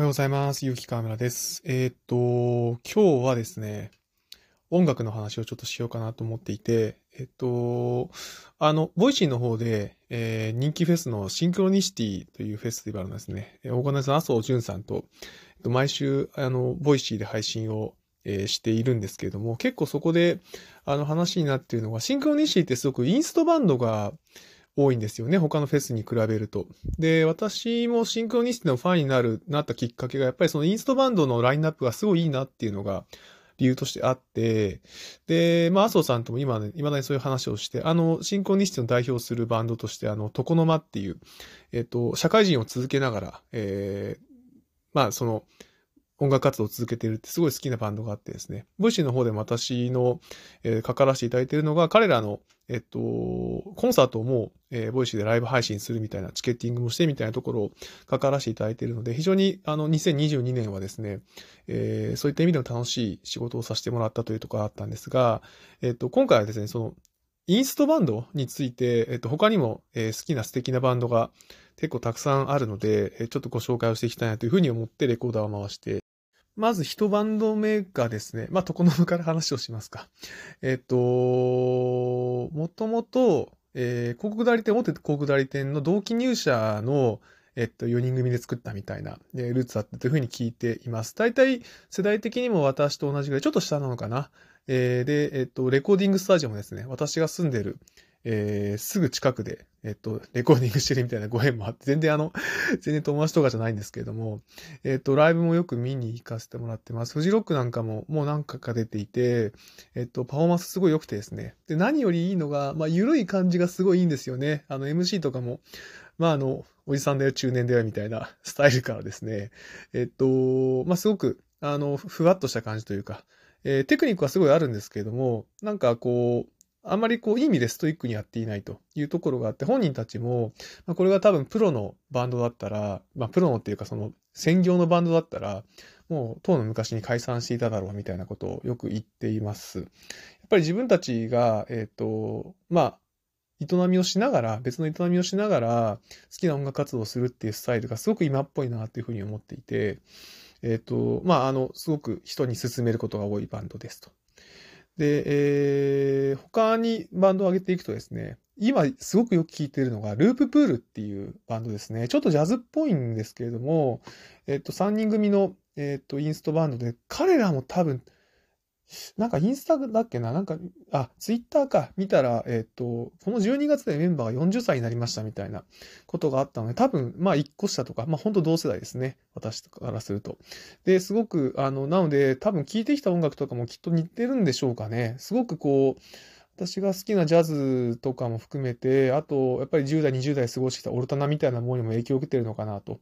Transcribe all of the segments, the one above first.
おはようございます。ゆうきかわです。えーっと、今日はですね、音楽の話をちょっとしようかなと思っていて、えっと、あの、 Voicy の方で、えー人気フェスのシンクロニシティというフェスティバルのですね、オーガナイザー麻生潤さんと、えっと毎週、あの、 Voicy で配信を、えーしているんですけれども、結構そこで、あの話になっているのが、シンクロニシティってすごくインストバンドが多いんですよね。他のフェスに比べると。で、私もシンクロニシティのファンになる、なったきっかけが、やっぱりそのインストバンドのラインナップがすごいいいなっていうのが理由としてあって、で、まあ、麻生さんとも今ね、未だにそういう話をして、あの、シンクロニシティの代表するバンドとして、あの、床の間っていう、えっと、社会人を続けながら、えーまあ、その、音楽活動を続けているってすごい好きなバンドがあってですね、 Voicy の方でも私の、えー、関わらせていただいているのが、彼らの、えっと、コンサートも、えー Voicy でライブ配信するみたいな、チケッティングもしてみたいなところを関わらせていただいているので、非常に、あの、2022年はですね、えーそういった意味でも楽しい仕事をさせてもらったというところがあったんですが、えっと、今回はですね、その、インストバンドについて、えっと、他にも、えー好きな素敵なバンドが結構たくさんあるので、えーちょっとご紹介をしていきたいなというふうに思ってレコーダーを回して、まず一バンド目がですね、まあ、床の間から話をしますか。えっと、もともと、えー広告代理店、大手広告代理店の同期入社の、えっと、4人組で作ったみたいな、えールーツだったというふうに聞いています。大体、世代的にも私と同じぐらい、ちょっと下なのかな。えーで、えっと、レコーディングスタジオもですね、私が住んでる、えーすぐ近くで、えっと、レコーディングしてるみたいなご縁もあって、全然あの、全然友達とかじゃないんですけれども、えっと、ライブもよく見に行かせてもらってます。フジロックなんかももう何回か出ていて、えっと、パフォーマンスすごい良くてですね。で、何よりいいのが、まあ、緩い感じがすごいいいんですよね。あの、MC とかも、まあ、あの、おじさんだよ、中年だよ、みたいな スタイルからですね。えっと、まあ、すごく、あの、ふわっとした感じというか、えーテクニックはすごいあるんですけれども、なんかこう、あんまりこう、いい意味でストイックにやっていないというところがあって、本人たちも、まあ、これが多分プロのバンドだったら、まあ、プロのっていうかその、専業のバンドだったら、もう、当の昔に解散していただろうみたいなことをよく言っています。やっぱり自分たちが、えっ、と、まあ、営みをしながら、別の営みをしながら、好きな音楽活動をするっていうスタイルがすごく今っぽいなっていうふうに思っていて、えっ、と、まあ、あの、すごく人に勧めることが多いバンドですと。で、えー他にバンドを上げていくとですね、今すごくよく聴いてるのが、ループプールっていうバンドですね。ちょっとジャズっぽいんですけれども、えっと、3人組の、えっと、インストバンドで、彼らも多分、なんかインスタだっけななんか、あ、ツイッターか、見たら、えっと、この12月でメンバーが40歳になりましたみたいなことがあったので、多分、まあ、1個下とか、まあ、本当同世代ですね。私からすると。で、すごく、あの、なので、多分聴いてきた音楽とかもきっと似てるんでしょうかね。すごくこう、私が好きなジャズとかも含めて、あと、やっぱり10代、20代過ごしてきたオルタナみたいなものにも影響を受けてるのかなと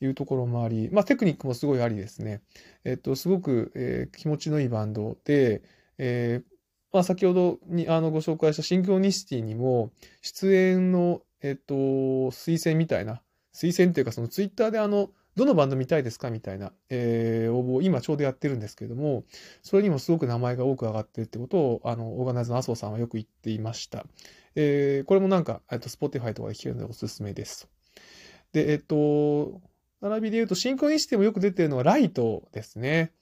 いうところもあり、まあテクニックもすごいありですね。えっと、すごく、えー気持ちのいいバンドで、えーまあ先ほどにあのご紹介したシンクロニシティにも、出演の、えっと、推薦みたいな、推薦っていうかそのツイッターであの、どのバンド見たいですかみたいな、えー応募を今ちょうどやってるんですけれども、それにもすごく名前が多く上がってるってことを、あの、オーガナイズの麻生さんはよく言っていました。えーこれもなんか、えっと、Spotify とかで聞けるのでおすすめです。で、えっと、並びで言うと、シンクロニシティもよく出てるのはライトですね。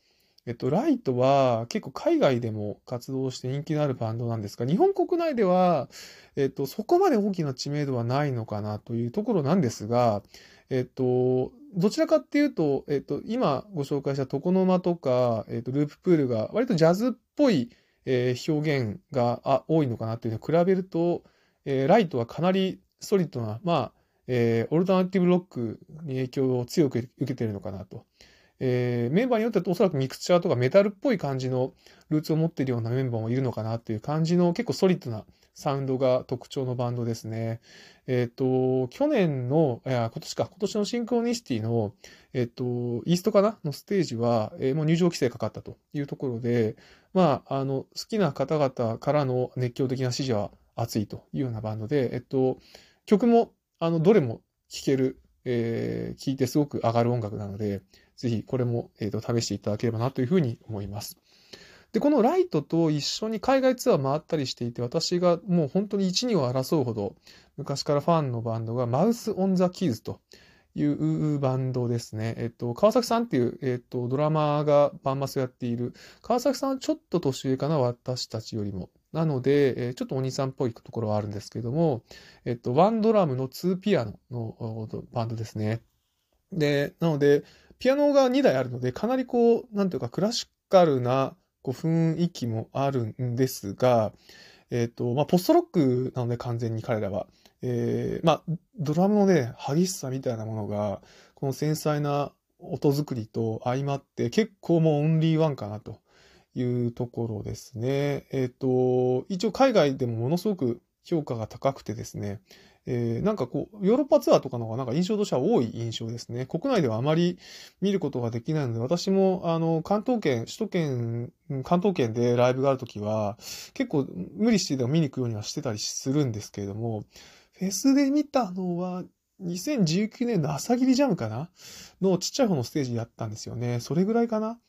えっと、ライトは結構海外でも活動して人気のあるバンドなんですが、日本国内では、えっと、そこまで大きな知名度はないのかなというところなんですが、えっと、どちらかっていうと、えっと、今ご紹介した床の間とか、えっと、ループプールが割とジャズっぽい、えー表現が多いのかなっていうのを比べると、えーライトはかなりソリッドな、まあ、えーオルタナティブロックに影響を強く受けてるのかなと。えーメンバーによってはおそらくミクチャーとかメタルっぽい感じのルーツを持っているようなメンバーもいるのかなっていう感じの結構ソリッドなサウンドが特徴のバンドですね。えっ、と、去年の、いや、今年か、今年のシンクロニシティの、えっ、と、イーストかなのステージは、えーもう入場規制かかったというところで、まあ、あの、好きな方々からの熱狂的な支持は熱いというようなバンドで、えっと、曲も、あの、どれも聴ける、えー聴いてすごく上がる音楽なので、ぜひこれも、えーと試していただければなというふうに思います。で、このライトと一緒に海外ツアー回ったりしていて、私がもう本当に一、二を争うほど、昔からファンのバンドがマウス・オン・ザ・キーズというバンドですね。えっと、川崎さんっていう、えっと、ドラマーがバンマスをやっている、川崎さんはちょっと年上かな、私たちよりも。なので、えちょっとお兄さんっぽいところはあるんですけども、えっと、ワンドラムの2ピアノのバンドですね。で、なので、ピアノが2台あるので、かなりこう、なんていうか、クラシカルなこう雰囲気もあるんですが、えっ、と、まあ、ポストロックなので完全に彼らは。えー、まあ、ドラムのね、激しさみたいなものが、この繊細な音作りと相まって、結構もうオンリーワンかなというところですね。えっ、と、一応海外でもものすごく評価が高くてですね、えー、なんかこう、ヨーロッパツアーとかの方がなんか印象としては多い印象ですね。国内ではあまり見ることができないので、私もあの、関東圏、首都圏、関東圏でライブがあるときは、結構無理してでも見に行くようにはしてたりするんですけれども、フェスで見たのは、2019年の朝霧ジャムかなのちっちゃい方のステージやったんですよね。それぐらいかな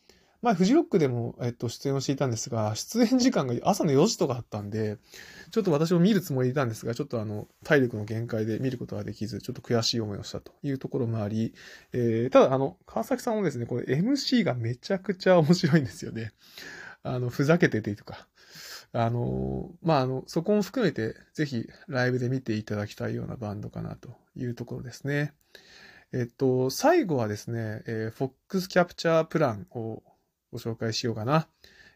前、フジロックでも、えっと、出演をしていたんですが、出演時間が朝の4時とかあったんで、ちょっと私も見るつもりでいたんですが、ちょっとあの、体力の限界で見ることができず、ちょっと悔しい思いをしたというところもあり、えー、ただ、あの、川崎さんもですね、これ MC がめちゃくちゃ面白いんですよね。あの、ふざけててとか。あの、まあ、あの、そこも含めて、ぜひライブで見ていただきたいようなバンドかなというところですね。えっと、最後はですね、えー、FOX キャプチャープランをご紹介しようかな。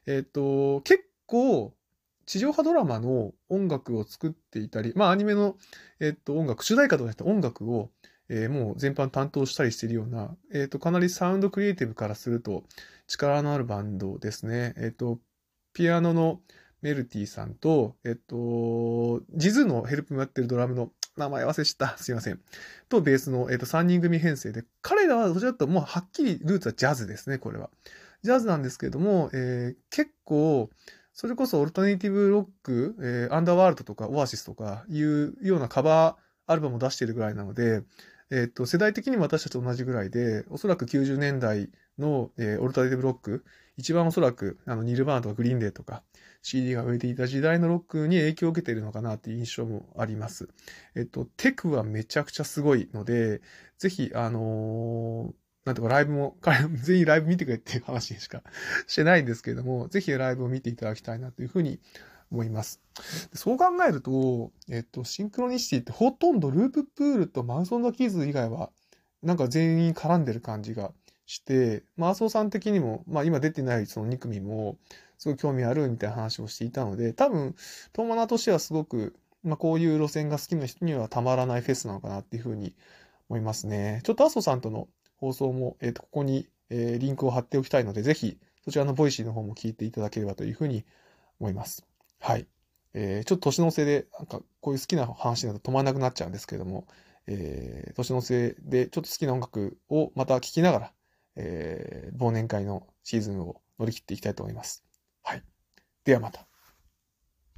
えっ、と、結構、地上波ドラマの音楽を作っていたり、まあアニメの、えっ、と、音楽、主題歌となった音楽を、えー、もう全般担当したりしているような、えっ、と、かなりサウンドクリエイティブからすると力のあるバンドですね。えっ、と、ピアノのメルティさんと、えっと、ジズのヘルプもやってるドラムの名前忘れした。すいません。と、ベースの、えっと、3人組編成で、彼らはどちらかともうはっきりルーツはジャズですね、これは。ジャズなんですけれども、えー、結構、それこそオルタネイティブロック、えー、アンダーワールドとかオアシスとかいうようなカバーアルバムを出しているぐらいなので、えっ、と、世代的にも私たちと同じぐらいで、おそらく90年代の、えー、オルタネイティブロック、一番おそらく、あの、ニルヴァーナとかグリーンデーとか、CD が植えていた時代のロックに影響を受けているのかなっていう印象もあります。えっと、テクはめちゃくちゃすごいので、ぜひ、あのー、なんとかライブも、彼 全員ライブ見てくれっていう話しかしてないんですけれども、ぜひライブを見ていただきたいなというふうに思います。そう考えると、えっと、シンクロニシティってほとんどループプールとマウソンダキーズ以外は、なんか全員絡んでる感じがして、マーソーさん的にも、まあ今出てないその2組も、すごい興味あるみたいな話をしていたので、多分、トーマナーとしてはすごく、まあこういう路線が好きな人にはたまらないフェスなのかなっていうふうに思いますね。ちょっと麻生さんとの放送も、えっ、ー、と、ここに、えー、リンクを貼っておきたいので、ぜひ、そちらの Voicy の方も聞いていただければというふうに思います。はい。えー、ちょっと年の瀬で、なんか、こういう好きな話だと止まらなくなっちゃうんですけれども、えー、年の瀬でちょっと好きな音楽をまた聴きながら、えー、忘年会のシーズンを乗り切っていきたいと思います。はい。ではまた。